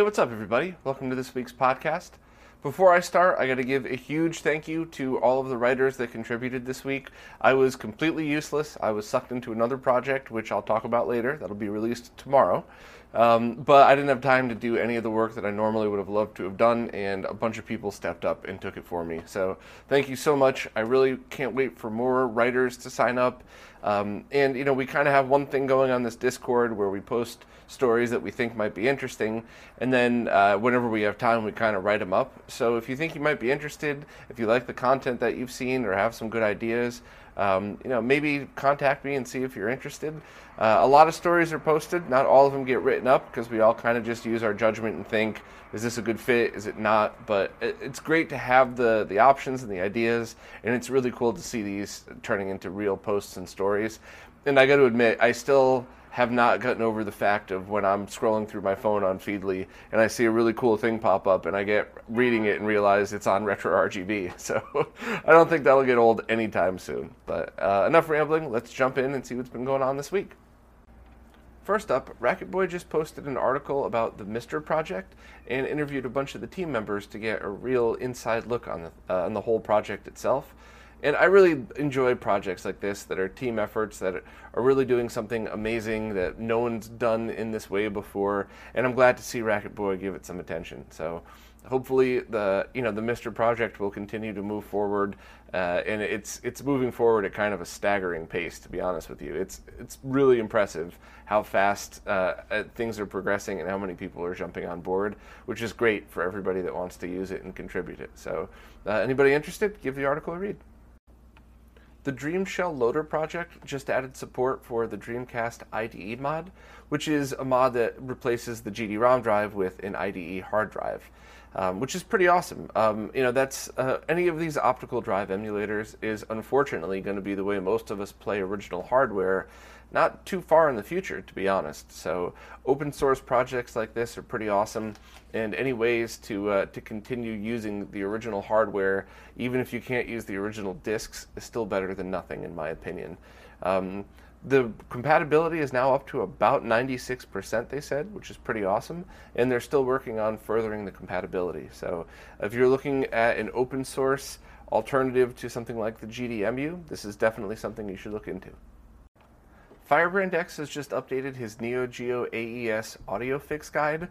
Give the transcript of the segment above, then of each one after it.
Hey, what's up, everybody? Welcome to this week's podcast. Before I start, I got to give a huge thank you to all of the writers that contributed this week. I was completely useless. I was sucked into another project, which I'll talk about later. That'll be released tomorrow. Um, but I didn't have time to do any of the work that I normally would have loved to have done, and a bunch of people stepped up and took it for me. So thank you so much. I really can't wait for more writers to sign up. Um, and, you know, we kind of have one thing going on this Discord where we post stories that we think might be interesting. And then uh, whenever we have time, we kind of write them up. So if you think you might be interested, if you like the content that you've seen or have some good ideas, um, you know, maybe contact me and see if you're interested. Uh, a lot of stories are posted. Not all of them get written up because we all kind of just use our judgment and think, is this a good fit? Is it not? But it, it's great to have the, the options and the ideas, and it's really cool to see these turning into real posts and stories. And I got to admit, I still have not gotten over the fact of when I'm scrolling through my phone on Feedly and I see a really cool thing pop up and I get reading it and realize it's on Retro RGB. So I don't think that'll get old anytime soon. But uh, enough rambling. Let's jump in and see what's been going on this week. First up, Racketboy just posted an article about the MiSTer project and interviewed a bunch of the team members to get a real inside look on the, uh, on the whole project itself. And I really enjoy projects like this that are team efforts that are really doing something amazing that no one's done in this way before. And I'm glad to see Racketboy give it some attention. So hopefully the you know the MiSTer project will continue to move forward, uh, and it's it's moving forward at kind of a staggering pace. To be honest with you, it's it's really impressive how fast uh, uh things are progressing and how many people are jumping on board, which is great for everybody that wants to use it and contribute it. So, uh, anybody interested, give the article a read. The Dreamshell Loader project just added support for the Dreamcast IDE mod, which is a mod that replaces the GD-ROM drive with an IDE hard drive, um, which is pretty awesome. Um, you know, that's uh, any of these optical drive emulators is unfortunately going to be the way most of us play original hardware not too far in the future, to be honest. So, open source projects like this are pretty awesome, and any ways to uh, to continue using the original hardware, even if you can't use the original discs, is still better than nothing, in my opinion. Um, the compatibility is now up to about 96%, they said, which is pretty awesome. And they're still working on furthering the compatibility. So, if you're looking at an open source alternative to something like the GDEMU this is definitely something you should look into. Firebrand X has just updated his Neo Geo AES audio fix guide.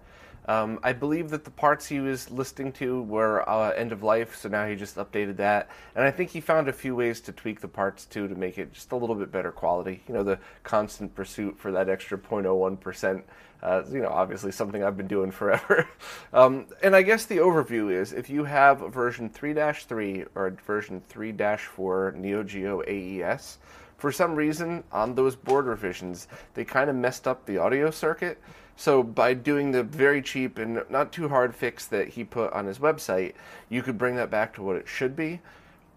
Um, I believe that the parts he was listing to were uh, end of life, so now he just updated that. And I think he found a few ways to tweak the parts too to make it just a little bit better quality. You know, the constant pursuit for that extra 0.01%. Uh, you know, obviously something I've been doing forever. um, and I guess the overview is if you have version 3 3 or version 3 4 Neo Geo AES, for some reason on those board revisions they kind of messed up the audio circuit. So by doing the very cheap and not too hard fix that he put on his website you could bring that back to what it should be.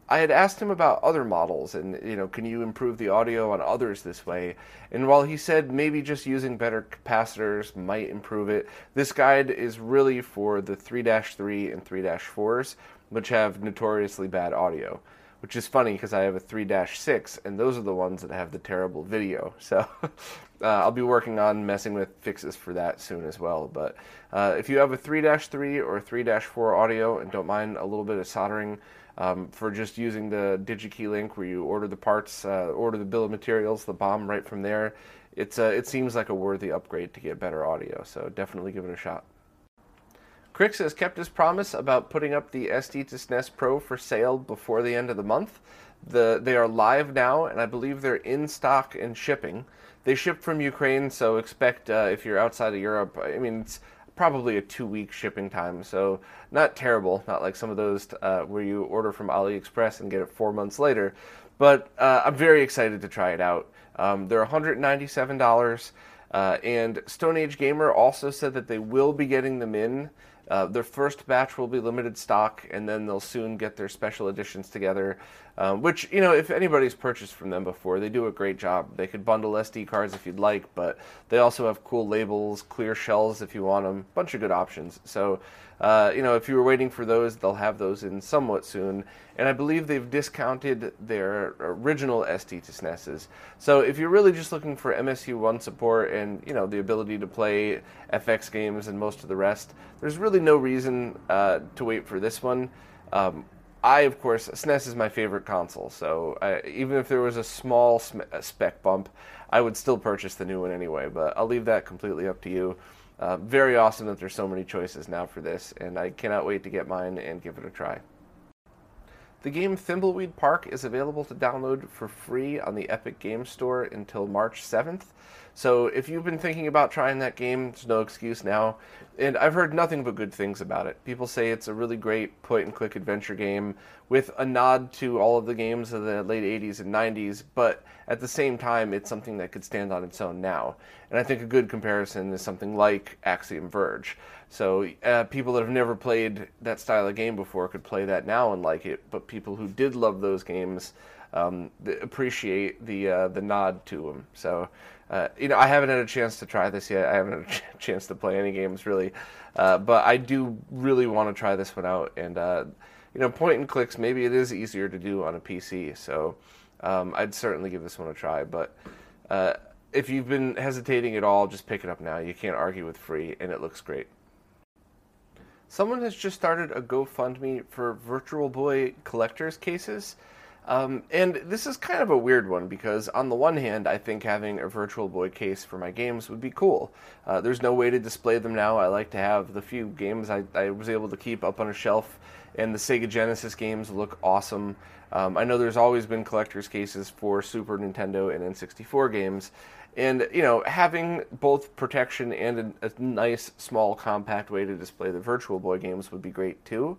I had asked him about other models and you know can you improve the audio on others this way? And while he said maybe just using better capacitors might improve it this guide is really for the 3-3 and 3-4s which have notoriously bad audio which is funny because I have a 3-6, and those are the ones that have the terrible video. So uh, I'll be working on messing with fixes for that soon as well. But uh, if you have a 3-3 or 3-4 audio and don't mind a little bit of soldering um, for just using the DigiKey link where you order the parts, uh, order the bill of materials, the BOM right from there, it's uh, it seems like a worthy upgrade to get better audio. So definitely give it a shot. Krikzz has kept his promise about putting up the SD2SNES Pro for sale before the end of the month. The, they are live now, and I believe they're in stock and shipping. They ship from Ukraine, so expect uh, if you're outside of Europe. I mean, it's probably a two week shipping time, so not terrible, not like some of those uh, where you order from AliExpress and get it four months later. But uh, I'm very excited to try it out. Um, they're $197, uh, and Stone Age Gamer also said that they will be getting them in. Uh, their first batch will be limited stock, and then they'll soon get their special editions together. Um, which, you know, if anybody's purchased from them before, they do a great job. They could bundle SD cards if you'd like, but they also have cool labels, clear shells if you want them, bunch of good options. So, uh, you know, if you were waiting for those, they'll have those in somewhat soon. And I believe they've discounted their original SD2SNESs. So if you're really just looking for MSU1 support and, you know, the ability to play FX games and most of the rest, there's really no reason uh, to wait for this one. Um, I, of course, SNES is my favorite console, so I, even if there was a small spec bump, I would still purchase the new one anyway. But I'll leave that completely up to you. Uh, very awesome that there's so many choices now for this, and I cannot wait to get mine and give it a try. The game Thimbleweed Park is available to download for free on the Epic Game Store until March 7th. So if you've been thinking about trying that game, there's no excuse now. And I've heard nothing but good things about it. People say it's a really great point and click adventure game with a nod to all of the games of the late 80s and 90s, but at the same time, it's something that could stand on its own now. And I think a good comparison is something like Axiom Verge. So uh, people that have never played that style of game before could play that now and like it, but people who did love those games um, appreciate the uh, the nod to them. So uh, you know, I haven't had a chance to try this yet. I haven't had a ch- chance to play any games really, uh, but I do really want to try this one out. And uh, you know, point and clicks. Maybe it is easier to do on a PC, so um, I'd certainly give this one a try. But uh, if you've been hesitating at all, just pick it up now. You can't argue with free, and it looks great. Someone has just started a GoFundMe for Virtual Boy collectors cases. Um, and this is kind of a weird one because, on the one hand, I think having a Virtual Boy case for my games would be cool. Uh, there's no way to display them now. I like to have the few games I, I, was able to keep up on a shelf, and the Sega Genesis games look awesome. Um, I know there's always been collector's cases for Super Nintendo and N64 games, and you know having both protection and a, a nice, small, compact way to display the Virtual Boy games would be great too.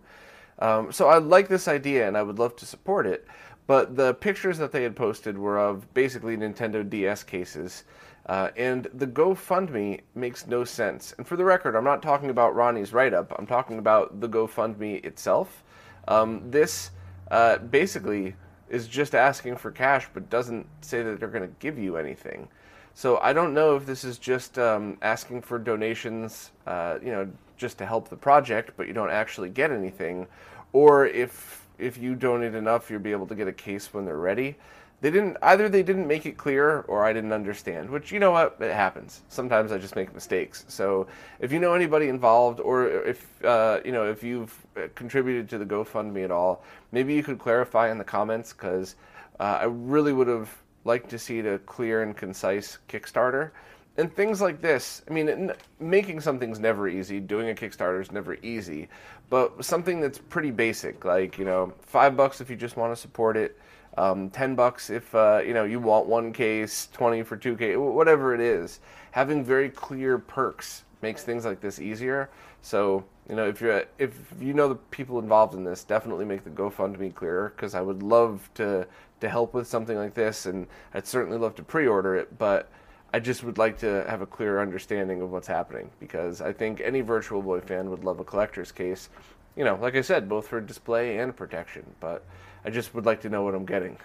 Um, so I like this idea, and I would love to support it. But the pictures that they had posted were of basically Nintendo DS cases. Uh, and the GoFundMe makes no sense. And for the record, I'm not talking about Ronnie's write up, I'm talking about the GoFundMe itself. Um, this uh, basically is just asking for cash, but doesn't say that they're going to give you anything. So I don't know if this is just um, asking for donations, uh, you know, just to help the project, but you don't actually get anything, or if if you donate enough, you'll be able to get a case when they're ready. They didn't either. They didn't make it clear, or I didn't understand. Which you know what, it happens. Sometimes I just make mistakes. So if you know anybody involved, or if uh, you know if you've contributed to the GoFundMe at all, maybe you could clarify in the comments because uh, I really would have liked to see a clear and concise Kickstarter and things like this. I mean, making something's never easy. Doing a Kickstarter is never easy, but something that's pretty basic, like you know, five bucks if you just want to support it, um, ten bucks if uh, you know you want one case, twenty for two case, whatever it is. Having very clear perks makes things like this easier. So you know, if you're if you know the people involved in this, definitely make the GoFundMe clearer because I would love to to help with something like this, and I'd certainly love to pre-order it, but I just would like to have a clear understanding of what's happening because I think any Virtual Boy fan would love a collector's case. You know, like I said, both for display and protection, but I just would like to know what I'm getting.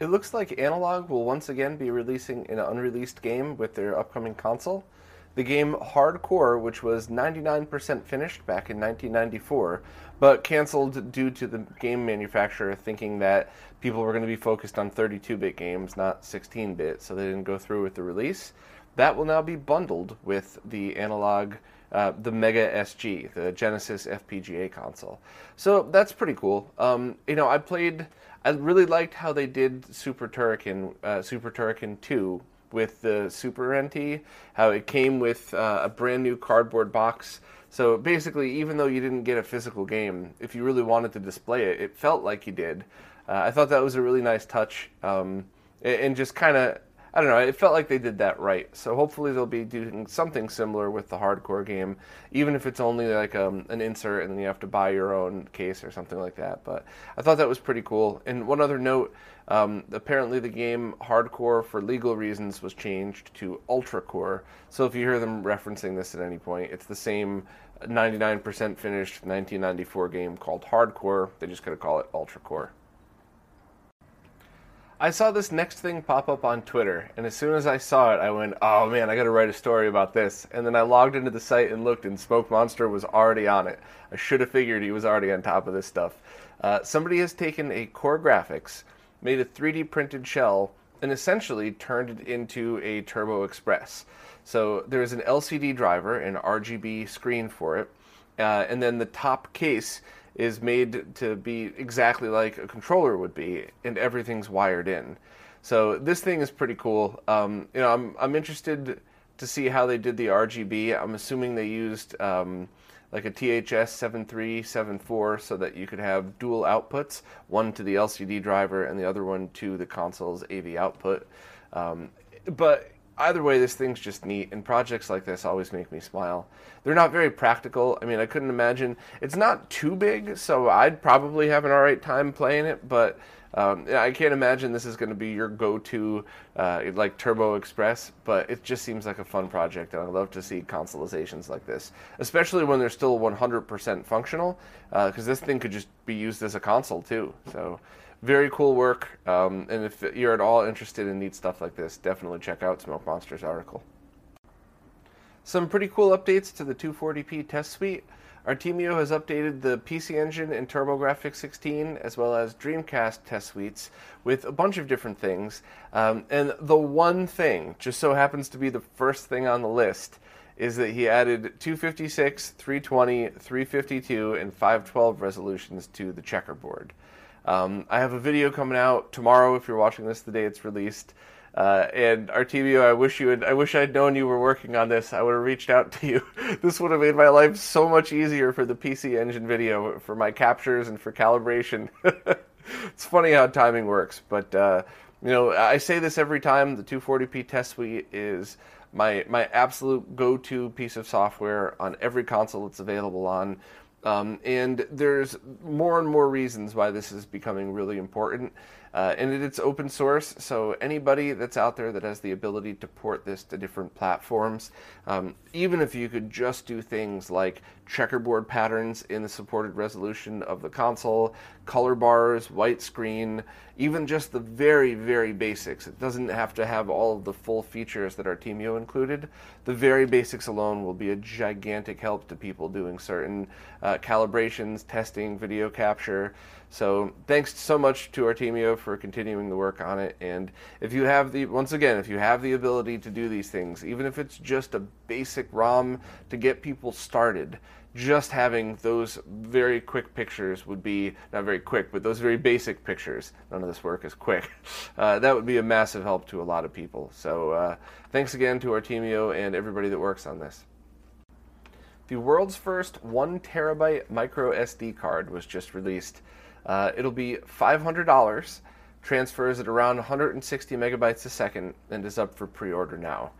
It looks like Analogue will once again be releasing an unreleased game with their upcoming console. The game Hardcore, which was 99% finished back in 1994, but canceled due to the game manufacturer thinking that people were going to be focused on 32 bit games, not 16 bit, so they didn't go through with the release. That will now be bundled with the Analogue, uh, the Mega SG, the Genesis FPGA console. So that's pretty cool. Um, you know, I played. I really liked how they did Super Turrican, uh, Super Turrican 2 with the Super NT, how it came with uh, a brand new cardboard box. So basically, even though you didn't get a physical game, if you really wanted to display it, it felt like you did. Uh, I thought that was a really nice touch, um, and just kind of I don't know. It felt like they did that right. So hopefully they'll be doing something similar with the hardcore game, even if it's only like um, an insert and then you have to buy your own case or something like that. But I thought that was pretty cool. And one other note: um, apparently the game hardcore, for legal reasons, was changed to ultra core. So if you hear them referencing this at any point, it's the same 99% finished 1994 game called hardcore. They just gotta call it ultra core. I saw this next thing pop up on Twitter, and as soon as I saw it, I went, "Oh man, I got to write a story about this." And then I logged into the site and looked, and Smoke Monster was already on it. I should have figured he was already on top of this stuff. Uh, somebody has taken a CoreGrafx, made a 3D printed shell, and essentially turned it into a Turbo Express. So there is an LCD driver, an RGB screen for it, uh, and then the top case is made to be exactly like a controller would be, and everything's wired in. So this thing is pretty cool. Um, you know, I'm I'm interested to see how they did the RGB. I'm assuming they used um, like a THS 7374 so that you could have dual outputs, one to the LCD driver and the other one to the console's AV output. Um, but either way, this thing's just neat, and projects like this always make me smile. They're not very practical. I mean, I couldn't imagine. It's not too big, so I'd probably have an alright time playing it, but um, I can't imagine this is going to be your go to, uh, like Turbo Express, but it just seems like a fun project, and I love to see consoleizations like this, especially when they're still 100% functional, because uh, this thing could just be used as a console too. So very cool work. Um, and if you're at all interested in neat stuff like this, definitely check out Smoke Monster's article. Some pretty cool updates to the 240p test suite. Artemio has updated the PC Engine and TurboGrafx 16 as well as Dreamcast test suites with a bunch of different things. Um, and the one thing, just so happens to be the first thing on the list, is that he added 256, 320, 352, and 512 resolutions to the checkerboard. Um, I have a video coming out tomorrow if you're watching this the day it's released. Uh, and Artemio, I wish you had, I wish I'd known you were working on this. I would have reached out to you. this would have made my life so much easier for the PC Engine video, for my captures and for calibration. it's funny how timing works, but uh, you know, I say this every time. The 240p test suite is my my absolute go-to piece of software on every console it's available on. Um, and there's more and more reasons why this is becoming really important. Uh, and it's open source, so anybody that's out there that has the ability to port this to different platforms, um, even if you could just do things like checkerboard patterns in the supported resolution of the console, color bars, white screen, even just the very, very basics. It doesn't have to have all of the full features that Artemio included. The very basics alone will be a gigantic help to people doing certain uh, calibrations, testing, video capture. So thanks so much to Artemio for continuing the work on it. And if you have the, once again, if you have the ability to do these things, even if it's just a basic ROM to get people started, just having those very quick pictures would be not very quick, but those very basic pictures. None of this work is quick. Uh, that would be a massive help to a lot of people. So uh, thanks again to Artemio and everybody that works on this. The world's first one terabyte micro SD card was just released. Uh, it'll be $500, transfers at around 160 megabytes a second, and is up for pre order now.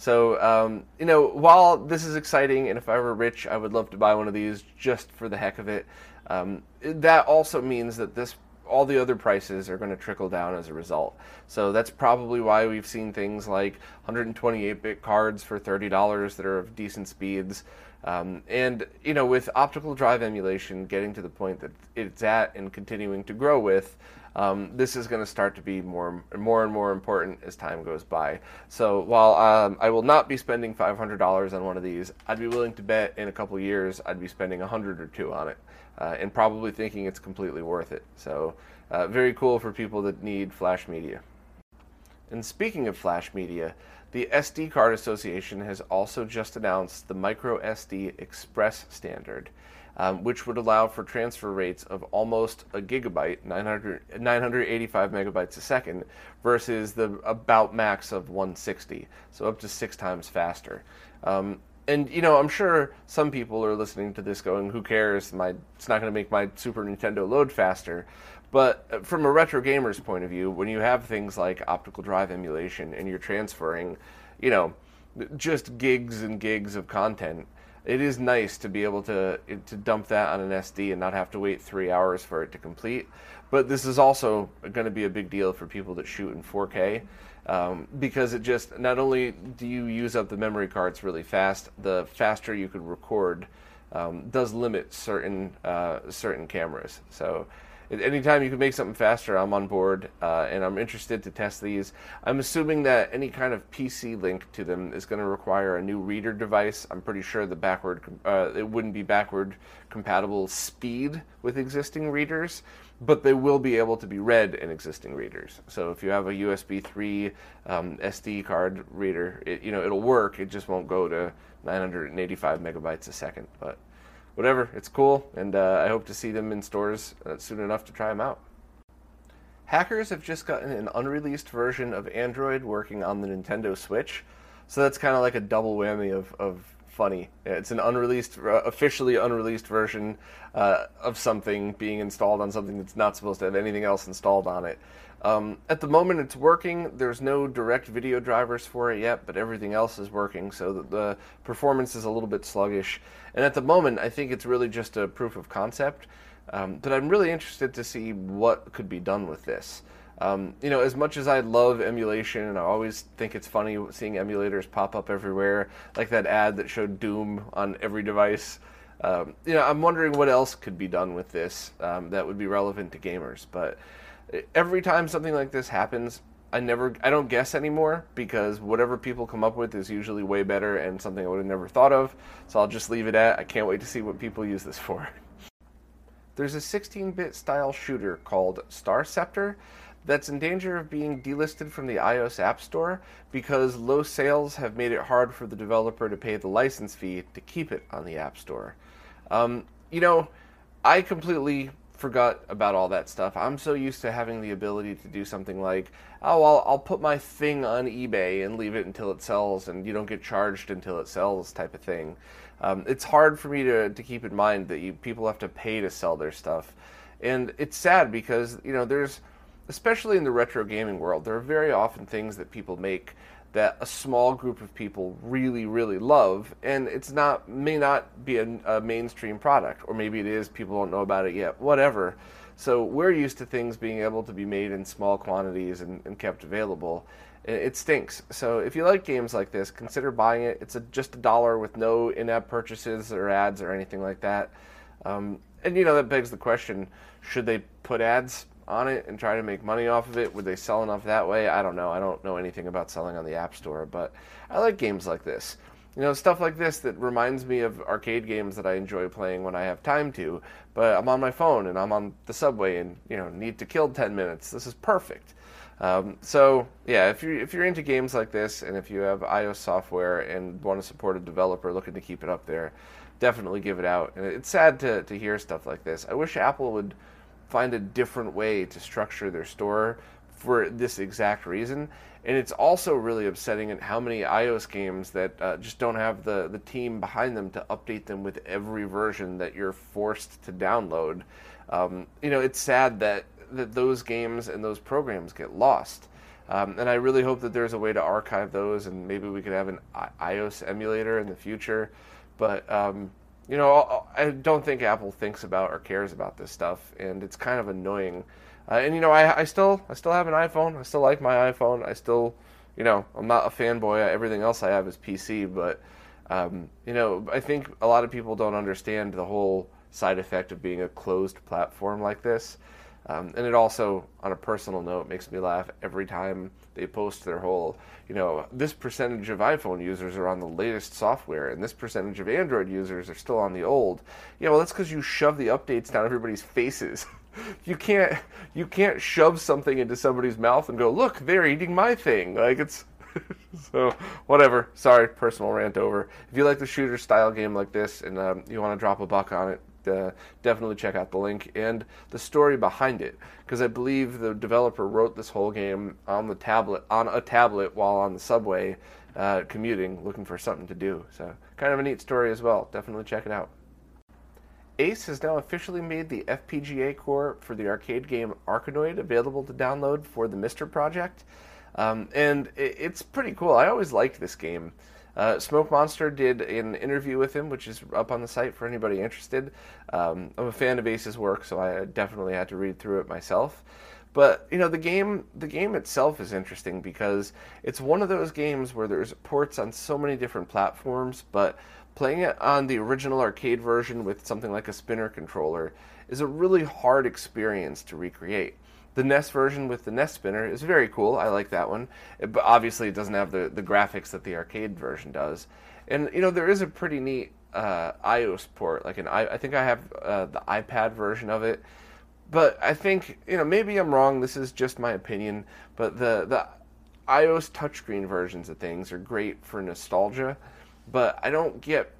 So, um, you know, while this is exciting, and if I were rich, I would love to buy one of these just for the heck of it, um, that also means that this all the other prices are going to trickle down as a result. So that's probably why we've seen things like 128-bit cards for $30 that are of decent speeds. Um, and you know, with optical drive emulation getting to the point that it's at and continuing to grow with, um, this is going to start to be more, more and more important as time goes by. So while um, I will not be spending $500 on one of these, I'd be willing to bet in a couple years I'd be spending a 100 or two on it, uh, and probably thinking it's completely worth it. So uh, very cool for people that need flash media. And speaking of flash media, the SD Card Association has also just announced the microSD Express standard, um, which would allow for transfer rates of almost a gigabyte, 900, 985 megabytes a second, versus the about max of 160, so up to six times faster. Um, and you know, I'm sure some people are listening to this going, "Who cares? My it's not going to make my Super Nintendo load faster." But uh, from a retro gamer's point of view, when you have things like optical drive emulation and you're transferring, you know, just gigs and gigs of content, it is nice to be able to to dump that on an SD and not have to wait three hours for it to complete. But this is also going to be a big deal for people that shoot in 4K um, because it just not only do you use up the memory cards really fast, the faster you can record um, does limit certain uh, certain cameras. So anytime you can make something faster, I'm on board, uh, and I'm interested to test these. I'm assuming that any kind of PC link to them is going to require a new reader device. I'm pretty sure the backward uh, it wouldn't be backward compatible speed with existing readers, but they will be able to be read in existing readers. So if you have a USB 3 um, SD card reader, it, you know it'll work. It just won't go to 985 megabytes a second, but whatever, it's cool, and uh, I hope to see them in stores uh, soon enough to try them out. Hackers have just gotten an unreleased version of Android working on the Nintendo Switch, so that's kind of like a double whammy of, of funny. It's an unreleased, uh, officially unreleased version uh, of something being installed on something that's not supposed to have anything else installed on it. Um, at the moment, it's working. There's no direct video drivers for it yet, but everything else is working, so the, the performance is a little bit sluggish. And at the moment, I think it's really just a proof of concept. Um, but I'm really interested to see what could be done with this. Um, you know, as much as I love emulation, and I always think it's funny seeing emulators pop up everywhere, like that ad that showed Doom on every device. Um, you know, I'm wondering what else could be done with this um, that would be relevant to gamers. But every time something like this happens, I never, I don't guess anymore because whatever people come up with is usually way better and something I would have never thought of. So I'll just leave it at. I can't wait to see what people use this for. There's a 16-bit style shooter called Star Scepter that's in danger of being delisted from the iOS App Store because low sales have made it hard for the developer to pay the license fee to keep it on the App Store. Um, you know, I completely forgot about all that stuff. I'm so used to having the ability to do something like, oh, I'll, I'll put my thing on eBay and leave it until it sells, and you don't get charged until it sells, type of thing. Um, it's hard for me to, to keep in mind that you, people have to pay to sell their stuff. And it's sad because, you know, there's, especially in the retro gaming world, there are very often things that people make that a small group of people really, really love, and it's not may not be a, a, mainstream product, or maybe it is. People don't know about it yet. Whatever. So we're used to things being able to be made in small quantities and, and kept available. It, stinks. So if you like games like this, consider buying it. It's a, just a dollar with no in-app purchases or ads or anything like that. Um, and you know that begs the question: Should they put ads? On it and try to make money off of it. Would they sell enough that way? I don't know. I don't know anything about selling on the App Store, but I like games like this. You know, stuff like this that reminds me of arcade games that I enjoy playing when I have time to, but I'm on my phone and I'm on the subway and, you know, need to kill 10 minutes. This is perfect. Um, so yeah, if you're if you're into games like this, and if you have iOS software and want to support a developer looking to keep it up there, definitely give it out. And it's sad to to hear stuff like this. I wish Apple would find a different way to structure their store for this exact reason. And it's also really upsetting at how many iOS games that uh, just don't have the, the team behind them to update them with every version that you're forced to download. Um, you know, it's sad that, that those games and those programs get lost. Um, and I really hope that there's a way to archive those, and maybe we could have an iOS emulator in the future. But um, you know, I don't think Apple thinks about or cares about this stuff, and it's kind of annoying. Uh, and you know, I, I still I still have an iPhone. I still like my iPhone. I still, you know, I'm not a fanboy. Everything else I have is PC, but um, you know, I think a lot of people don't understand the whole side effect of being a closed platform like this. Um, and it also, on a personal note, makes me laugh every time they post their whole, you know, this percentage of iPhone users are on the latest software, and this percentage of Android users are still on the old. Yeah, well, that's because you shove the updates down everybody's faces. you can't you can't shove something into somebody's mouth and go, look, they're eating my thing. Like it's so whatever. Sorry, personal rant over. If you like the shooter style game like this and um, you want to drop a buck on it, uh, definitely check out the link and the story behind it because I believe the developer wrote this whole game on the tablet on a tablet while on the subway uh, commuting, looking for something to do. So kind of a neat story as well. Definitely check it out. Ace has now officially made the FPGA core for the arcade game Arkanoid available to download for the MiSTer project. Um, and it, it's pretty cool. I always liked this game. Uh, Smoke Monster did an interview with him, which is up on the site for anybody interested. Um, I'm a fan of Ace's work, so I definitely had to read through it myself. But you know the game, the game itself is interesting because it's one of those games where there's ports on so many different platforms, but playing it on the original arcade version with something like a spinner controller is a really hard experience to recreate. The NES version with the NES spinner is very cool. I like that one, but obviously it doesn't have the, the graphics that the arcade version does. And you know there is a pretty neat uh, iOS port. Like an I, I think I have uh, the iPad version of it but I think you know maybe I'm wrong. This is just my opinion, but the the iOS touchscreen versions of things are great for nostalgia, but I don't get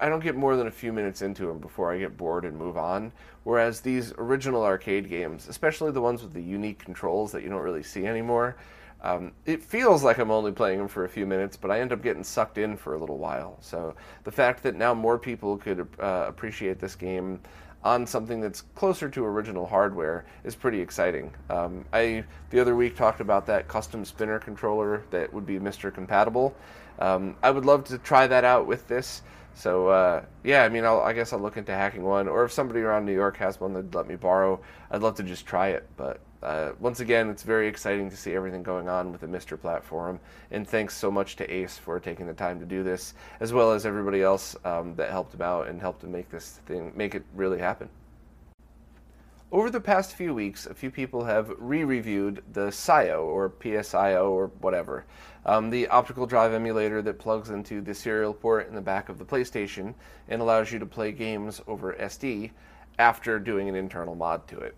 I don't get more than a few minutes into them before I get bored and move on. Whereas these original arcade games, especially the ones with the unique controls that you don't really see anymore, um, it feels like I'm only playing them for a few minutes, but I end up getting sucked in for a little while. So the fact that now more people could uh, appreciate this game on something that's closer to original hardware is pretty exciting. Um, I the other week talked about that custom spinner controller that would be MiSTer compatible. Um, I would love to try that out with this. So uh, yeah, I mean, I'll, i guess I'll look into hacking one, or if somebody around New York has one that'd let me borrow, I'd love to just try it. But uh, once again, it's very exciting to see everything going on with the MiSTer platform. And thanks so much to Ace for taking the time to do this, as well as everybody else um, that helped him out and helped to make this thing, make it really happen. Over the past few weeks, a few people have re-reviewed the SIO or PSIO or whatever, um, the optical drive emulator that plugs into the serial port in the back of the PlayStation and allows you to play games over SD after doing an internal mod to it.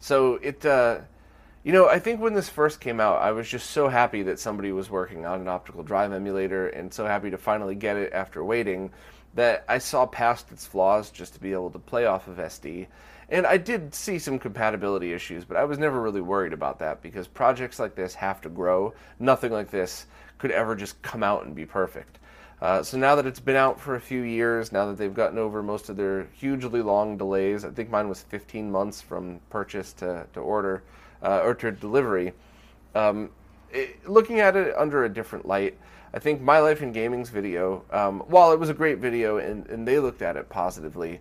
So it, uh, you know, I think when this first came out, I was just so happy that somebody was working on an optical drive emulator and so happy to finally get it after waiting that I saw past its flaws just to be able to play off of SD. And I did see some compatibility issues, but I was never really worried about that because projects like this have to grow. Nothing like this could ever just come out and be perfect. Uh, so now that it's been out for a few years, now that they've gotten over most of their hugely long delays, I think mine was 15 months from purchase to, to order uh, or to delivery. Um, it, looking at it under a different light, I think My Life in Gaming's video, um, while it was a great video and, and they looked at it positively,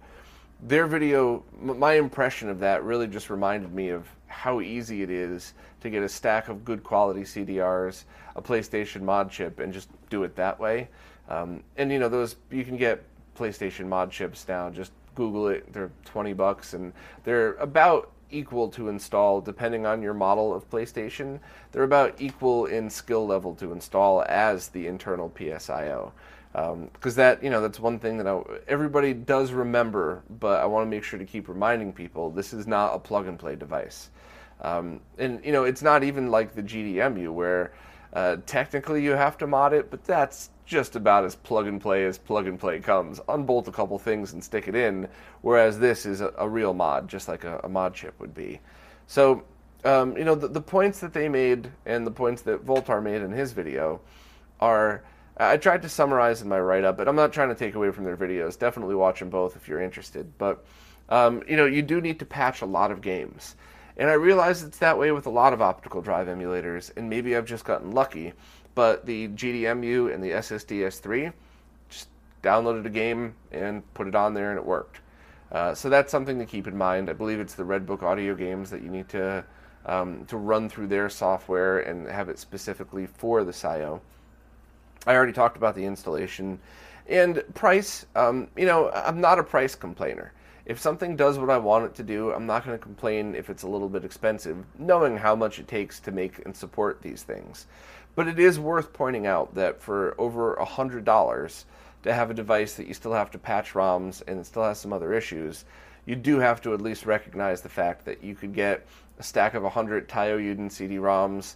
their video, my impression of that really just reminded me of how easy it is to get a stack of good quality CDRs, a PlayStation mod chip, and just do it that way. Um, and you know those you can get PlayStation mod chips now. Just Google it; they're twenty bucks, and they're about equal to install depending on your model of PlayStation. They're about equal in skill level to install as the internal PSIO. Because um, that you know that's one thing that I, everybody does remember, but I want to make sure to keep reminding people this is not a plug and play device. Um, and you know it's not even like the GDEMU where uh, technically you have to mod it, but that's just about as plug and play as plug and play comes. Unbolt a couple things and stick it in, whereas this is a, a real mod, just like a, a, mod chip would be. So, um, you know, the, the, points that they made and the points that Voultar made in his video are. I tried to summarize in my write up, but I'm not trying to take away from their videos. Definitely watch them both if you're interested. But, um, you know, you do need to patch a lot of games. And I realize it's that way with a lot of optical drive emulators, and maybe I've just gotten lucky but the GDEMU and the SSDS3 just downloaded a game and put it on there and it worked. Uh, so that's something to keep in mind. I believe it's the Redbook Audio games that you need to um, to run through their software and have it specifically for the SIO. I already talked about the installation and price. Um, you know, I'm not a price complainer. If something does what I want it to do, I'm not going to complain if it's a little bit expensive, knowing how much it takes to make and support these things. But it is worth pointing out that for over $100 to have a device that you still have to patch ROMs and it still has some other issues, you do have to at least recognize the fact that you could get a stack of 100 Taiyo Yuden CD-ROMs,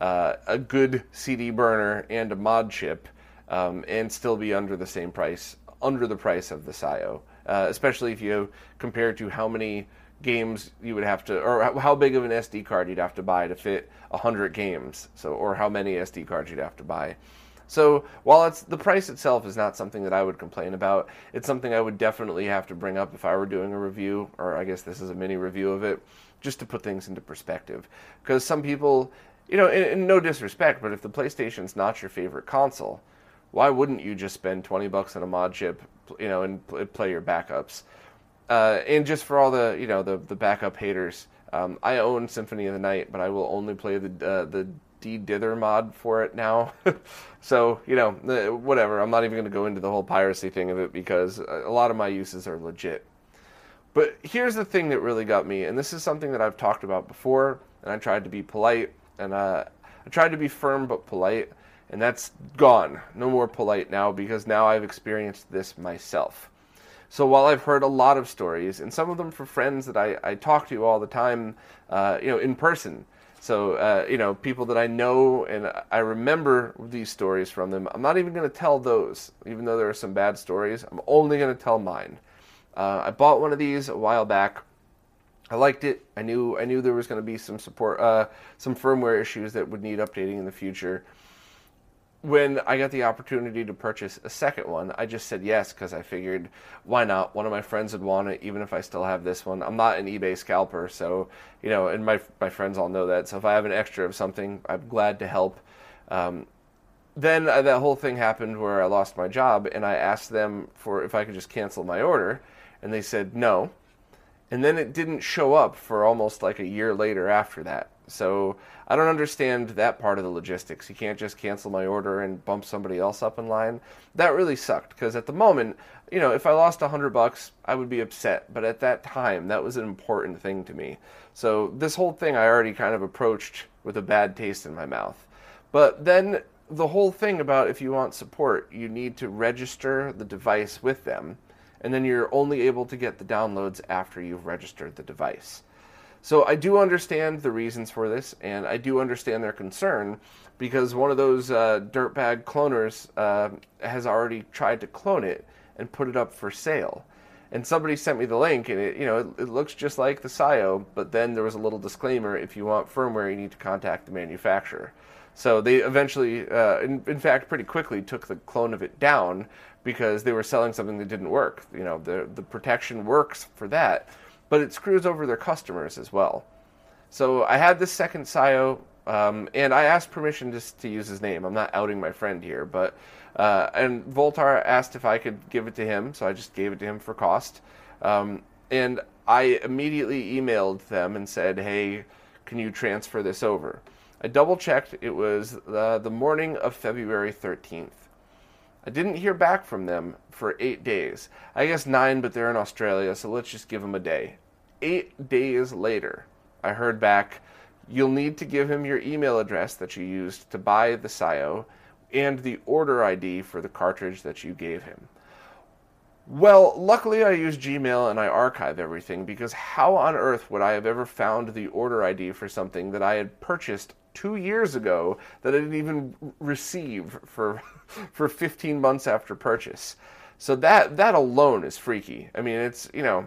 uh, a good CD burner, and a mod chip, um, and still be under the same price, under the price of the SIO. Uh, especially if you compare to how many games you would have to, or how big of an SD card you'd have to buy to fit 100 games, so or how many SD cards you'd have to buy. So while it's the price itself is not something that I would complain about, it's something I would definitely have to bring up if I were doing a review, or I guess this is a mini review of it, just to put things into perspective. Because some people, you know, in, no disrespect, but if the PlayStation's not your favorite console, why wouldn't you just spend 20 bucks on a mod chip, you know, and play your backups? Uh, and just for all the, you know, the, the backup haters, um, I own Symphony of the Night, but I will only play the uh, the de-dither mod for it now. so, you know, whatever. I'm not even going to go into the whole piracy thing of it because a lot of my uses are legit. But here's the thing that really got me, and this is something that I've talked about before, and I tried to be polite, and uh, I tried to be firm but polite, and that's gone. No more polite now because now I've experienced this myself. So while I've heard a lot of stories, and some of them for friends that I, I talk to all the time, uh, you know, in person, so, uh, you know, people that I know and I remember these stories from them, I'm not even going to tell those, even though there are some bad stories. I'm only going to tell mine. Uh, I bought one of these a while back. I liked it. I knew I knew there was going to be some support, uh, some firmware issues that would need updating in the future when I got the opportunity to purchase a second one, I just said yes because I figured why not? One of my friends would want it, even if I still have this one. I'm not an eBay scalper, so you know, and my my friends all know that. So if I have an extra of something, I'm glad to help. Um, then uh, that whole thing happened where I lost my job, and I asked them for if I could just cancel my order, and they said no. And then it didn't show up for almost like a year later after that. So I don't understand that part of the logistics. You can't just cancel my order and bump somebody else up in line. That really sucked because at the moment, you know, if I lost a hundred bucks, I would be upset. But at that time, that was an important thing to me. So this whole thing I already kind of approached with a bad taste in my mouth. But then the whole thing about if you want support, you need to register the device with them, and then you're only able to get the downloads after you've registered the device. So I do understand the reasons for this, and I do understand their concern because one of those uh, dirtbag cloners uh, has already tried to clone it and put it up for sale. And somebody sent me the link, and it you know it, it looks just like the SIO, but then there was a little disclaimer: if you want firmware, you need to contact the manufacturer. So they eventually, uh, in, in, fact, pretty quickly took the clone of it down because they were selling something that didn't work. You know, the the protection works for that, but it screws over their customers as well. So I had this second SIO, um, and I asked permission just to use his name. I'm not outing my friend here, but uh, and Voultar asked if I could give it to him, so I just gave it to him for cost. Um, and I immediately emailed them and said, "Hey, can you transfer this over?" I double checked. It was the, the morning of February 13th. I didn't hear back from them for eight days. I guess nine, but they're in Australia, so let's just give them a day. Eight days later, I heard back you'll need to give him your email address that you used to buy the SIO and the order ID for the cartridge that you gave him. Well, luckily I use Gmail and I archive everything because how on earth would I have ever found the order ID for something that I had purchased two years ago that I didn't even receive for for 15 months after purchase. So that that alone is freaky. I mean, it's you know,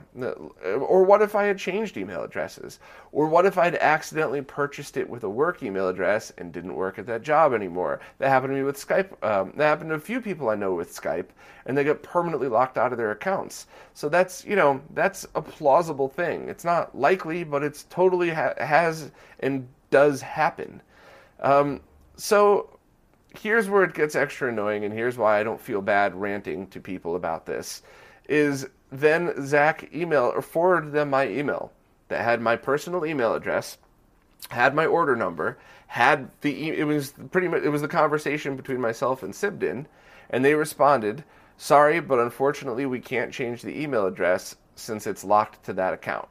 or what if I had changed email addresses, or what if I'd accidentally purchased it with a work email address and didn't work at that job anymore? That happened to me with Skype. Um, that happened to a few people I know with Skype, and they got permanently locked out of their accounts. So that's you know that's a plausible thing. It's not likely, but it's totally ha- has and does happen. Um, so here's where it gets extra annoying, and here's why I don't feel bad ranting to people about this. Is then Zach email or forwarded them my email that had my personal email address, had my order number, had the it was pretty much it was the conversation between myself and Cybdyn, and they responded, "Sorry, but unfortunately we can't change the email address since it's locked to that account."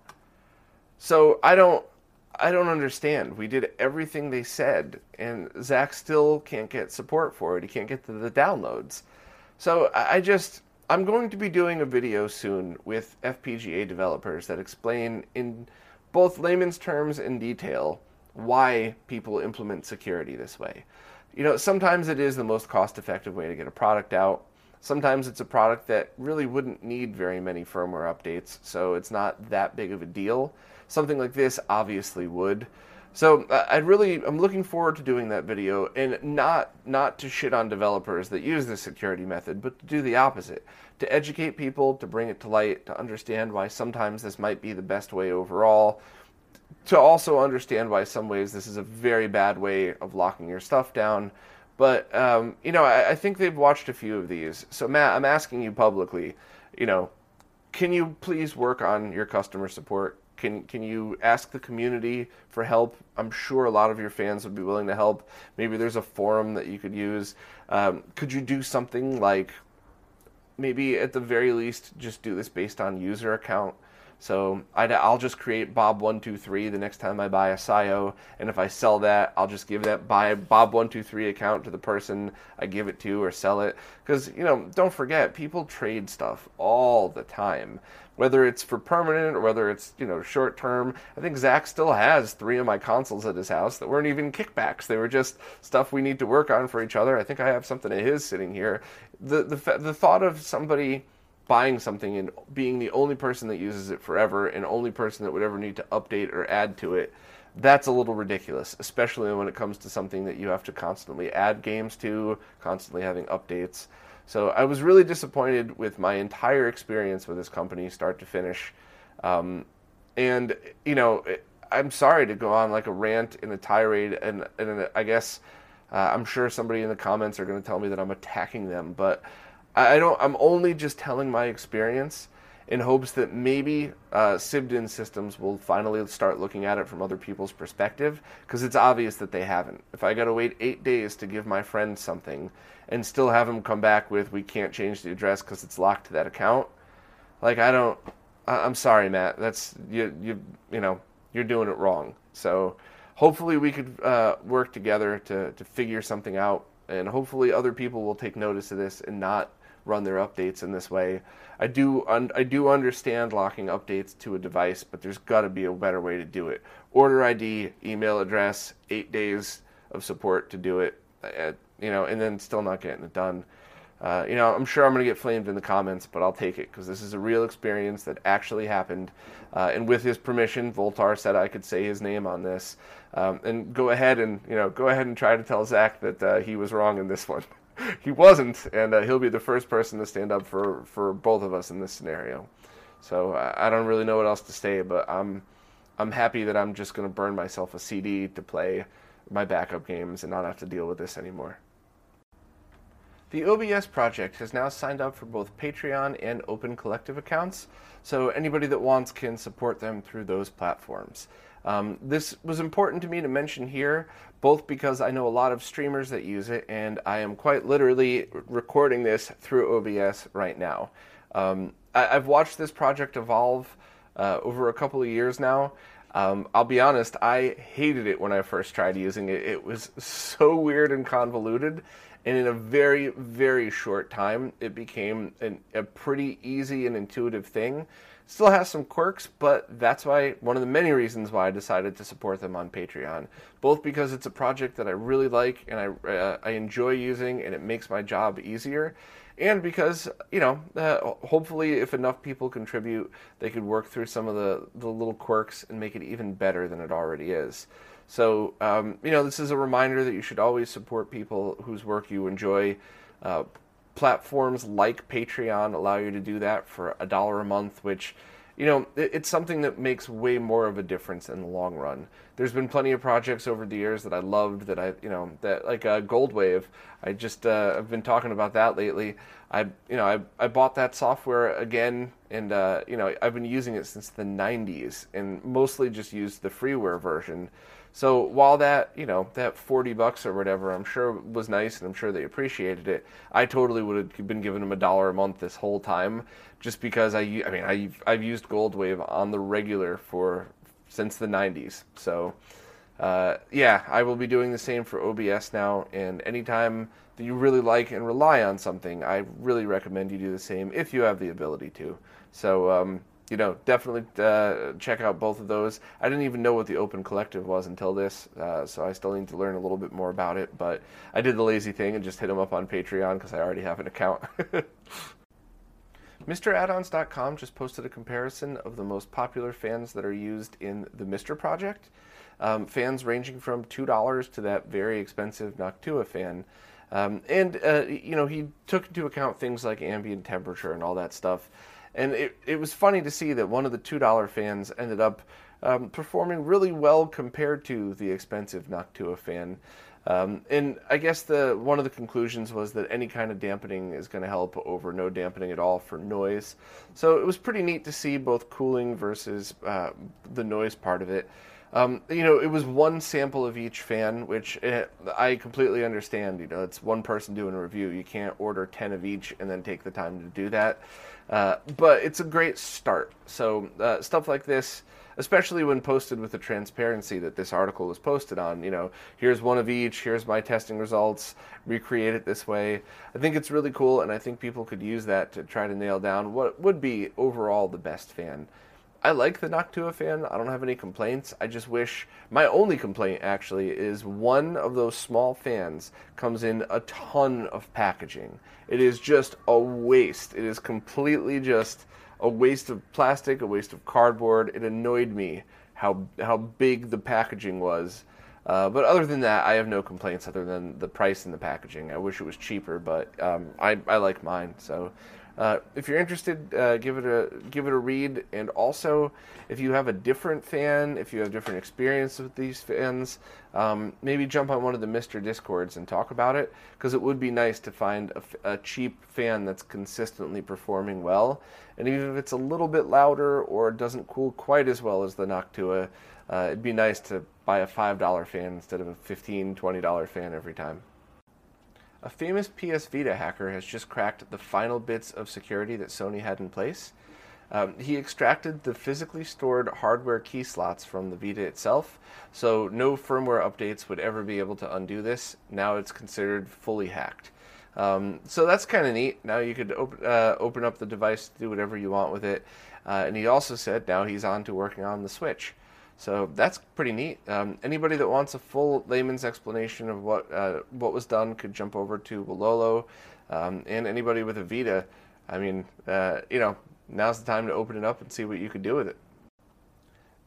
So I don't I don't understand. We did everything they said, and Zach still can't get support for it. He can't get the, downloads. So I just, I'm going to be doing a video soon with FPGA developers that explain in both layman's terms and detail why people implement security this way. You know, sometimes it is the most cost effective way to get a product out. Sometimes it's a product that really wouldn't need very many firmware updates, so it's not that big of a deal. Something like this obviously would. So uh, I really I'm looking forward to doing that video and not not to shit on developers that use this security method, but to do the opposite. To educate people, to bring it to light, to understand why sometimes this might be the best way overall. To also understand why some ways this is a very bad way of locking your stuff down. But um, you know, I, I think they've watched a few of these. So Matt, I'm asking you publicly, you know, can you please work on your customer support? Can can you ask the community for help? I'm sure a lot of your fans would be willing to help. Maybe there's a forum that you could use. Um, could you do something like maybe at the very least just do this based on user account? So i will just create Bob123 the next time I buy a SIO, and if I sell that, I'll just give that buy Bob123 account to the person I give it to or sell it. Because, you know, don't forget, people trade stuff all the time. Whether it's for permanent or whether it's, you know, short term. I think Zach still has three of my consoles at his house that weren't even kickbacks. They were just stuff we need to work on for each other. I think I have something of his sitting here. The, the, the thought of somebody buying something and being the only person that uses it forever and only person that would ever need to update or add to it that's a little ridiculous especially when it comes to something that you have to constantly add games to constantly having updates. So i was really disappointed with my entire experience with this company start to finish. Um, and you know i'm sorry to go on like a rant and a tirade and, and i guess uh, i'm sure somebody in the comments are going to tell me that i'm attacking them but I don't. I'm only just telling my experience in hopes that maybe uh, Cybdyn Systems will finally start looking at it from other people's perspective, because it's obvious that they haven't. If I got to wait eight days to give my friend something and still have him come back with we can't change the address because it's locked to that account, like I don't. I, am sorry, Matt. That's you. You you know you're doing it wrong. So hopefully we could uh, work together to to figure something out, and hopefully other people will take notice of this and not run their updates in this way. I do un- I do understand locking updates to a device, but there's got to be a better way to do it. Order ID, email address, eight days of support to do it, at, you know, and then still not getting it done. Uh, you know, I'm sure I'm going to get flamed in the comments, but I'll take it because this is a real experience that actually happened. Uh, and with his permission, Voultar said I could say his name on this. Um, and go ahead and you know, go ahead and try to tell Zach that uh, he was wrong in this one. he wasn't, and uh, he'll be the first person to stand up for, for both of us in this scenario. So uh, I don't really know what else to say, but I'm I'm happy that I'm just going to burn myself a CD to play my backup games and not have to deal with this anymore. The OBS project has now signed up for both Patreon and Open Collective accounts, so anybody that wants can support them through those platforms. Um, this was important to me to mention here, both because I know a lot of streamers that use it, and I am quite literally recording this through OBS right now. Um, I, have watched this project evolve uh, over a couple of years now. Um, I'll be honest, I hated it when I first tried using it. It was so weird and convoluted, and in a very, very short time, it became an, a pretty easy and intuitive thing Still has some quirks, but that's why one of the many reasons why I decided to support them on Patreon. Both because it's a project that I really like and I uh, I enjoy using, and it makes my job easier, and because you know uh, hopefully if enough people contribute, they could work through some of the the little quirks and make it even better than it already is. So um, you know this is a reminder that you should always support people whose work you enjoy. Uh, platforms like Patreon allow you to do that for a dollar a month, which you know it's something that makes way more of a difference in the long run. There's been plenty of projects over the years that I loved that I you know that like uh, Goldwave. I just uh, I've been talking about that lately. I you know I I bought that software again and uh, you know I've been using it since the 90s and mostly just used the freeware version so while that, you know, that 40 bucks or whatever, I'm sure was nice and I'm sure they appreciated it. I totally would have been giving them a dollar a month this whole time just because I, I mean, I've, I've used Goldwave on the regular for since the 90s. So, uh, yeah, I will be doing the same for OBS now. And anytime that you really like and rely on something, I really recommend you do the same if you have the ability to. So, um, you know, definitely uh, check out both of those. I didn't even know what the Open Collective was until this, uh, so I still need to learn a little bit more about it. But I did the lazy thing and just hit them up on Patreon because I already have an account. MrAddons.com just posted a comparison of the most popular fans that are used in the MiSTer project. um, fans ranging from $2 to that very expensive Noctua fan. Um, and, uh, you know, he took into account things like ambient temperature and all that stuff. And it, it was funny to see that one of the $2 fans ended up um, performing really well compared to the expensive Noctua fan. Um, and I guess the one of the conclusions was that any kind of dampening is going to help over no dampening at all for noise. So it was pretty neat to see both cooling versus uh, the noise part of it. Um, you know, it was one sample of each fan, which it, eh, I completely understand. You know, it's one person doing a review. You can't order 10 of each and then take the time to do that. Uh, but it's a great start. So, uh, stuff like this, especially when posted with the transparency that this article was posted on, you know, here's one of each, here's my testing results, recreate it this way. I think it's really cool, and I think people could use that to try to nail down what would be overall the best fan. I like the Noctua fan. I don't have any complaints. I just wish my only complaint actually is one of those small fans comes in a ton of packaging. It is just a waste. It is completely just a waste of plastic, a waste of cardboard. It annoyed me how how big the packaging was. Uh, but other than that, I have no complaints other than the price and the packaging. I wish it was cheaper, but um, I, I like mine. So uh, if you're interested, uh, give it a give it a read. And also, if you have a different fan, if you have different experience with these fans, um, maybe jump on one of the MiSTer Discords and talk about it because it would be nice to find a, a, cheap fan that's consistently performing well. And even if it's a little bit louder or doesn't cool quite as well as the Noctua, uh, it'd be nice to buy a five dollar fan instead of a 15 20 dollar fan every time. A famous PS Vita hacker has just cracked the final bits of security that Sony had in place. Um, he extracted the physically stored hardware key slots from the Vita itself, so no firmware updates would ever be able to undo this. Now it's considered fully hacked. Um, so that's kind of neat. Now you could open, uh, open up the device, do whatever you want with it. Uh, and he also said now he's on to working on the Switch. So that's pretty neat. Um, anybody that wants a full layman's explanation of what uh, what was done could jump over to Wololo, um, and anybody with a Vita. I mean, uh, you know, now's the time to open it up and see what you could do with it.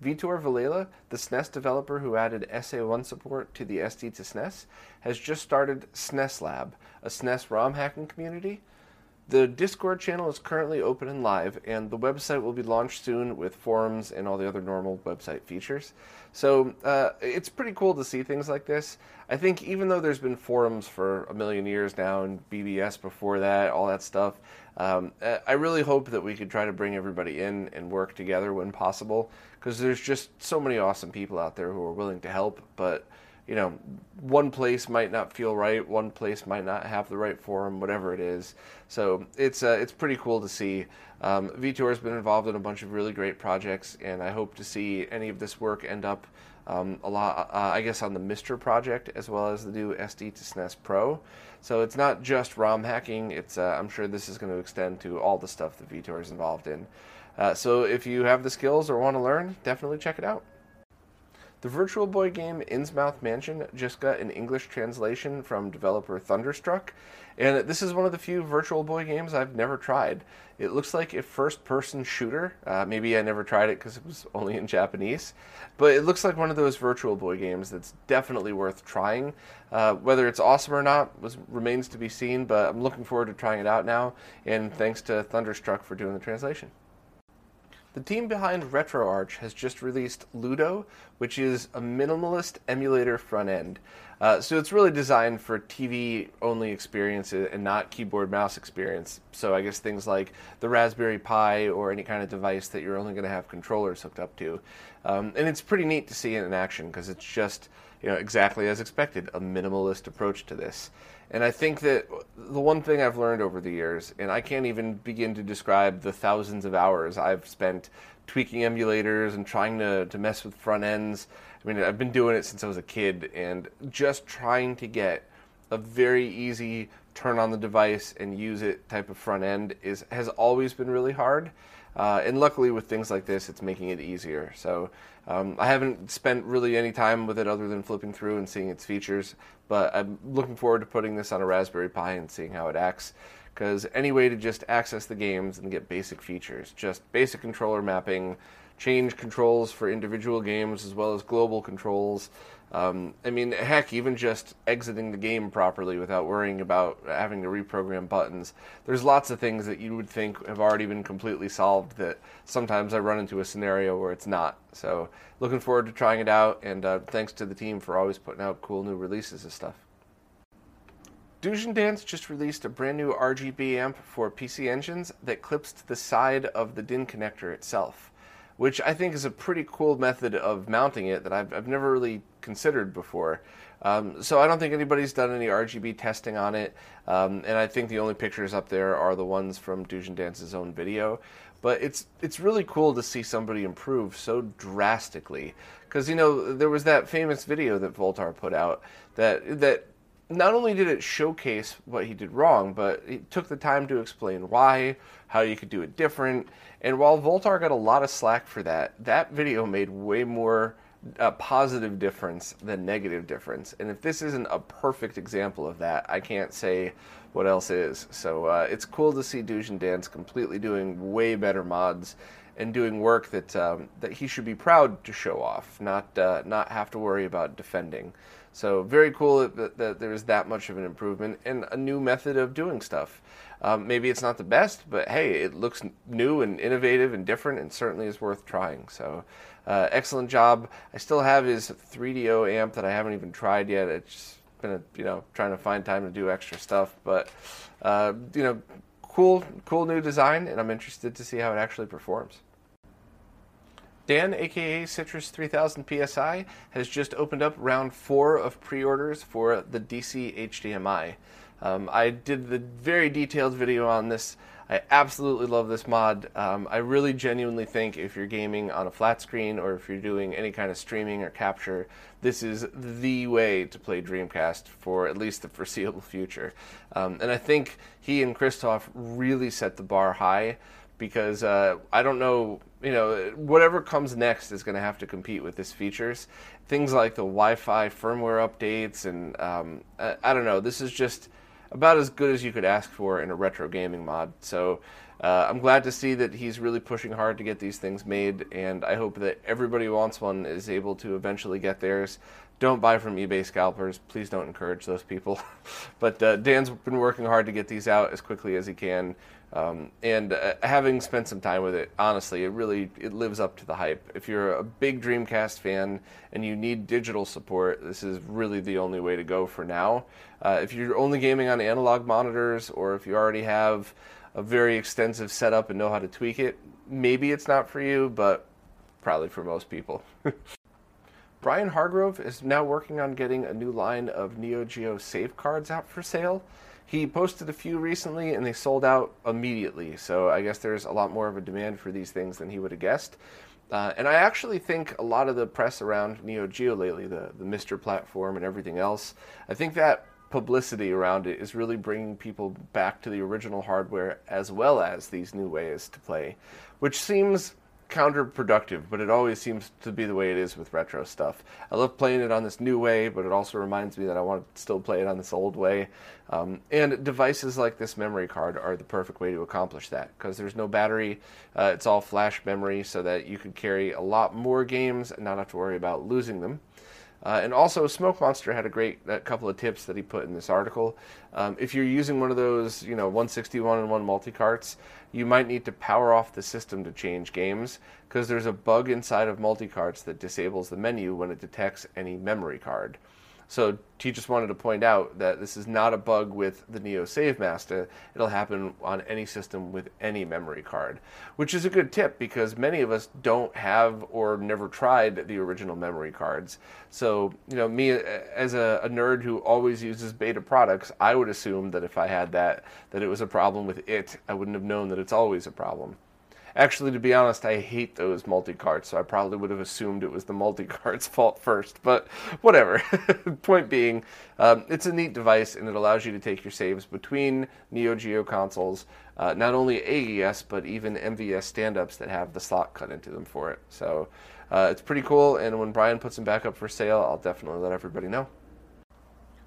Vitor Vilela, the SNES developer who added SA1 support to the SD2SNES, has just started SNES Lab, a SNES ROM hacking community. The Discord channel is currently open and live, and the website will be launched soon with forums and all the other normal website features. So uh, it's pretty cool to see things like this. I think even though there's been forums for a million years now and BBS before that, all that stuff, um, I really hope that we could try to bring everybody in and work together when possible because there's just so many awesome people out there who are willing to help, but you know, one place might not feel right, one place might not have the right forum, whatever it is. So it's uh, it's pretty cool to see. Um, Vitor has been involved in a bunch of really great projects, and I hope to see any of this work end up um, a lot. Uh, I guess on the MiSTer project as well as the new SD2SNES Pro. So it's not just ROM hacking. It's uh, I'm sure this is going to extend to all the stuff that Vitor is involved in. Uh, so if you have the skills or want to learn, definitely check it out. The Virtual Boy game Innsmouth Mansion just got an English translation from developer Thunderstruck, and this is one of the few Virtual Boy games I've never tried. It looks like a first person shooter. Uh, maybe I never tried it because it was only in Japanese, but it looks like one of those Virtual Boy games that's definitely worth trying. Uh, whether it's awesome or not was, remains to be seen, but I'm looking forward to trying it out now, and thanks to Thunderstruck for doing the translation. The team behind RetroArch has just released Ludo, which is a minimalist emulator front end. Uh, so it's really designed for TV only experience and not keyboard mouse experience. So I guess things like the Raspberry Pi or any kind of device that you're only going to have controllers hooked up to. Um, and it's pretty neat to see it in action because it's just you know exactly as expected, a minimalist approach to this. And I think that the one thing I've learned over the years, and I can't even begin to describe the thousands of hours I've spent tweaking emulators and trying to, to mess with front ends. I mean, I've been doing it since I was a kid, and just trying to get a very easy turn on the device and use it type of front end is has always been really hard. Uh, and luckily, with things like this, it's making it easier. So um, I haven't spent really any time with it other than flipping through and seeing its features. But I'm looking forward to putting this on a Raspberry Pi and seeing how it acts. because any way to just access the games and get basic features, just basic controller mapping, change controls for individual games as well as global controls. Um, I mean, heck, even just exiting the game properly without worrying about having to reprogram buttons. There's lots of things that you would think have already been completely solved that sometimes I run into a scenario where it's not. So, looking forward to trying it out, and uh, thanks to the team for always putting out cool new releases of stuff. Doujin Dance just released a brand new RGB amp for PC engines that clips to the side of the DIN connector itself which I think is a pretty cool method of mounting it that I've, I've never really considered before. Um, so I don't think anybody's done any RGB testing on it, um, and I think the only pictures up there are the ones from Doujin Dance's own video. But it's it's really cool to see somebody improve so drastically, because you know there was that famous video that Voultar put out that that not only did it showcase what he did wrong, but he took the time to explain why, how you could do it different. And while Voultar got a lot of slack for that, that video made way more uh, positive difference than negative difference. And if this isn't a perfect example of that, I can't say what else is. So uh, it's cool to see Doujin Dance completely doing way better mods and doing work that um, that he should be proud to show off, not uh, not have to worry about defending. So very cool that, that there's that much of an improvement and a new method of doing stuff. Um, maybe it's not the best, but hey, it looks new and innovative and different, and certainly is worth trying. So, uh, excellent job. I still have his 3DO amp that I haven't even tried yet. It's been a, you know trying to find time to do extra stuff, but uh, you know, cool, cool new design, and I'm interested to see how it actually performs. Dan, aka Citrus 3000 PSI, has just opened up round four of pre orders for the DC HDMI. Um, I did the very detailed video on this. I absolutely love this mod. Um, I really genuinely think if you're gaming on a flat screen or if you're doing any kind of streaming or capture, this is the way to play Dreamcast for at least the foreseeable future. Um, and I think he and Christoph really set the bar high because uh, I don't know, you know, whatever comes next is going to have to compete with this features. Things like the Wi-Fi firmware updates, and um, I, I, don't know. This is just about as good as you could ask for in a retro gaming mod. So uh, I'm glad to see that he's really pushing hard to get these things made, and I hope that everybody who wants one is able to eventually get theirs. Don't buy from eBay scalpers. Please don't encourage those people. but uh, Dan's been working hard to get these out as quickly as he can. Um, and uh, having spent some time with it, honestly, it really it lives up to the hype. If you're a big Dreamcast fan and you need digital support, this is really the only way to go for now. Uh, if you're only gaming on analog monitors, or if you already have a very extensive setup and know how to tweak it, maybe it's not for you, but probably for most people. Brian Hargrove is now working on getting a new line of Neo Geo save cards out for sale. He posted a few recently and they sold out immediately. So I guess there's a lot more of a demand for these things than he would have guessed. Uh, and I actually think a lot of the press around Neo Geo lately, the, the MiSTer platform and everything else, I think that publicity around it is really bringing people back to the original hardware as well as these new ways to play, which seems counterproductive, but it always seems to be the way it is with retro stuff. I love playing it on this new way, but it also reminds me that I want to still play it on this old way. Um, and devices like this memory card are the perfect way to accomplish that because there's no battery. Uh, it's all flash memory so that you can carry a lot more games and not have to worry about losing them. Uh, and also, Smoke Monster had a great uh, couple of tips that he put in this article. Um, if you're using one of those, you know, 161 and one multi carts, you might need to power off the system to change games because there's a bug inside of multi carts that disables the menu when it detects any memory card. So he just wanted to point out that this is not a bug with the Neo Save Master. It'll happen on any system with any memory card, which is a good tip because many of us don't have or never tried the original memory cards. So, you know, me as a, a nerd who always uses beta products, I would assume that if I had that, that it was a problem with it. I wouldn't have known that it's always a problem. Actually, to be honest, I hate those multi carts, so I probably would have assumed it was the multi cart's fault first. But whatever. Point being, um, it's a neat device, and it allows you to take your saves between Neo Geo consoles, uh, not only AES but even MVS stand-ups that have the slot cut into them for it. So uh, it's pretty cool. And when Brian puts them back up for sale, I'll definitely let everybody know.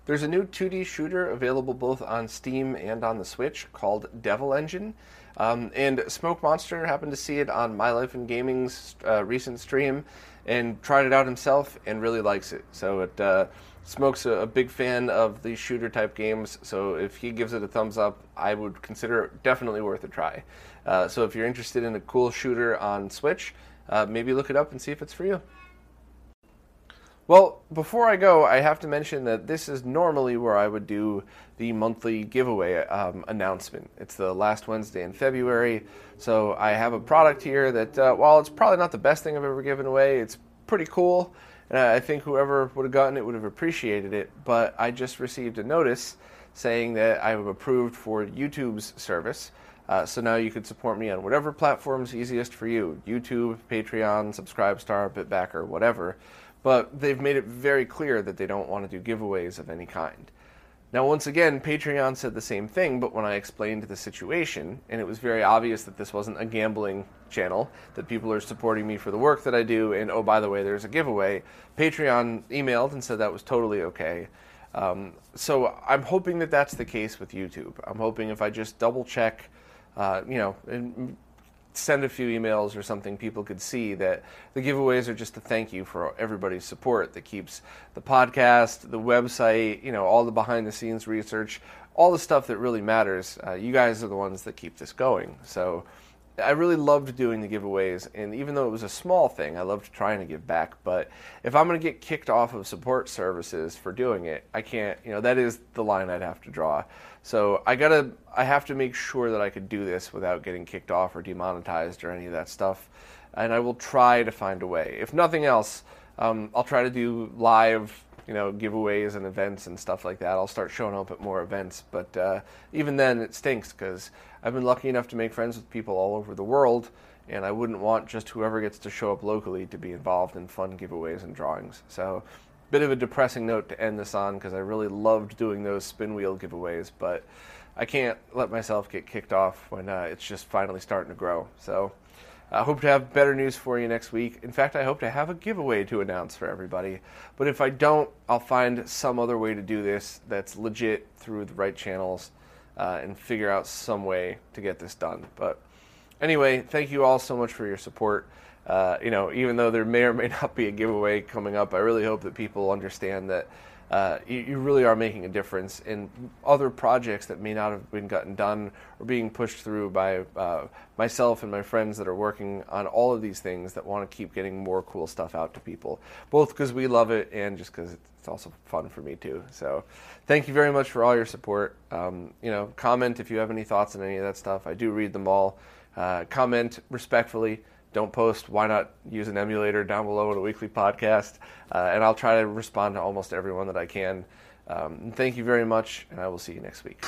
There's a new 2D shooter available both on Steam and on the Switch called Devil Engine. Um, and Smoke Monster happened to see it on My Life in Gaming's uh, recent stream and tried it out himself and really likes it. So it uh, Smoke's a, a, big fan of these shooter type games. So if he gives it a thumbs up, I would consider it definitely worth a try. Uh, so if you're interested in a cool shooter on Switch, uh, maybe look it up and see if it's for you. Well, before I go, I have to mention that this is normally where I would do the monthly giveaway um, announcement. It's the last Wednesday in February, so I have a product here that, uh, while it's probably not the best thing I've ever given away, it's pretty cool, and I think whoever would have gotten it would have appreciated it. But I just received a notice saying that I have approved for YouTube's service. Uh, so now you can support me on whatever platform is easiest for you YouTube, Patreon, Subscribestar, Bitbacker, whatever but they've made it very clear that they don't want to do giveaways of any kind. Now, once again, Patreon said the same thing, but when I explained the situation, and it was very obvious that this wasn't a gambling channel, that people are supporting me for the work that I do, and oh, by the way, there's a giveaway, Patreon emailed and said that was totally okay. Um, so I'm hoping that that's the case with YouTube. I'm hoping if I just double check, uh, you know, and send a few emails or something, people could see that the giveaways are just a thank you for everybody's support that keeps the podcast, the website, you know, all the behind the scenes research, all the stuff that really matters. Uh, you guys are the ones that keep this going. So I really loved doing the giveaways, and even though it was a small thing, I loved trying to give back. But if I'm going to get kicked off of support services for doing it, I can't. You know, that is the line I'd have to draw. So I gotta, I have to make sure that I could do this without getting kicked off or demonetized or any of that stuff. And I will try to find a way. If nothing else, um, I'll try to do live you know giveaways and events and stuff like that. I'll start showing up at more events, but uh, even then it stinks because I've been lucky enough to make friends with people all over the world, and I wouldn't want just whoever gets to show up locally to be involved in fun giveaways and drawings. So, bit of a depressing note to end this on because I really loved doing those spin wheel giveaways, but I can't let myself get kicked off when uh, it's just finally starting to grow. So. I hope to have better news for you next week. In fact, I hope to have a giveaway to announce for everybody. But if I don't, I'll find some other way to do this that's legit through the right channels uh, and figure out some way to get this done. But anyway, thank you all so much for your support. Uh, you know, even though there may or may not be a giveaway coming up, I really hope that people understand that uh, you, you, really are making a difference in other projects that may not have been gotten done or being pushed through by uh, myself and my friends that are working on all of these things that want to keep getting more cool stuff out to people, both because we love it and just because it's also fun for me too. So, thank you very much for all your support. Um, you know, comment if you have any thoughts on any of that stuff. I do read them all. Uh, comment respectfully don't post, why not use an emulator down below in a weekly podcast? Uh, and I'll try to respond to almost everyone that I can. Um, thank you very much, and I will see you next week.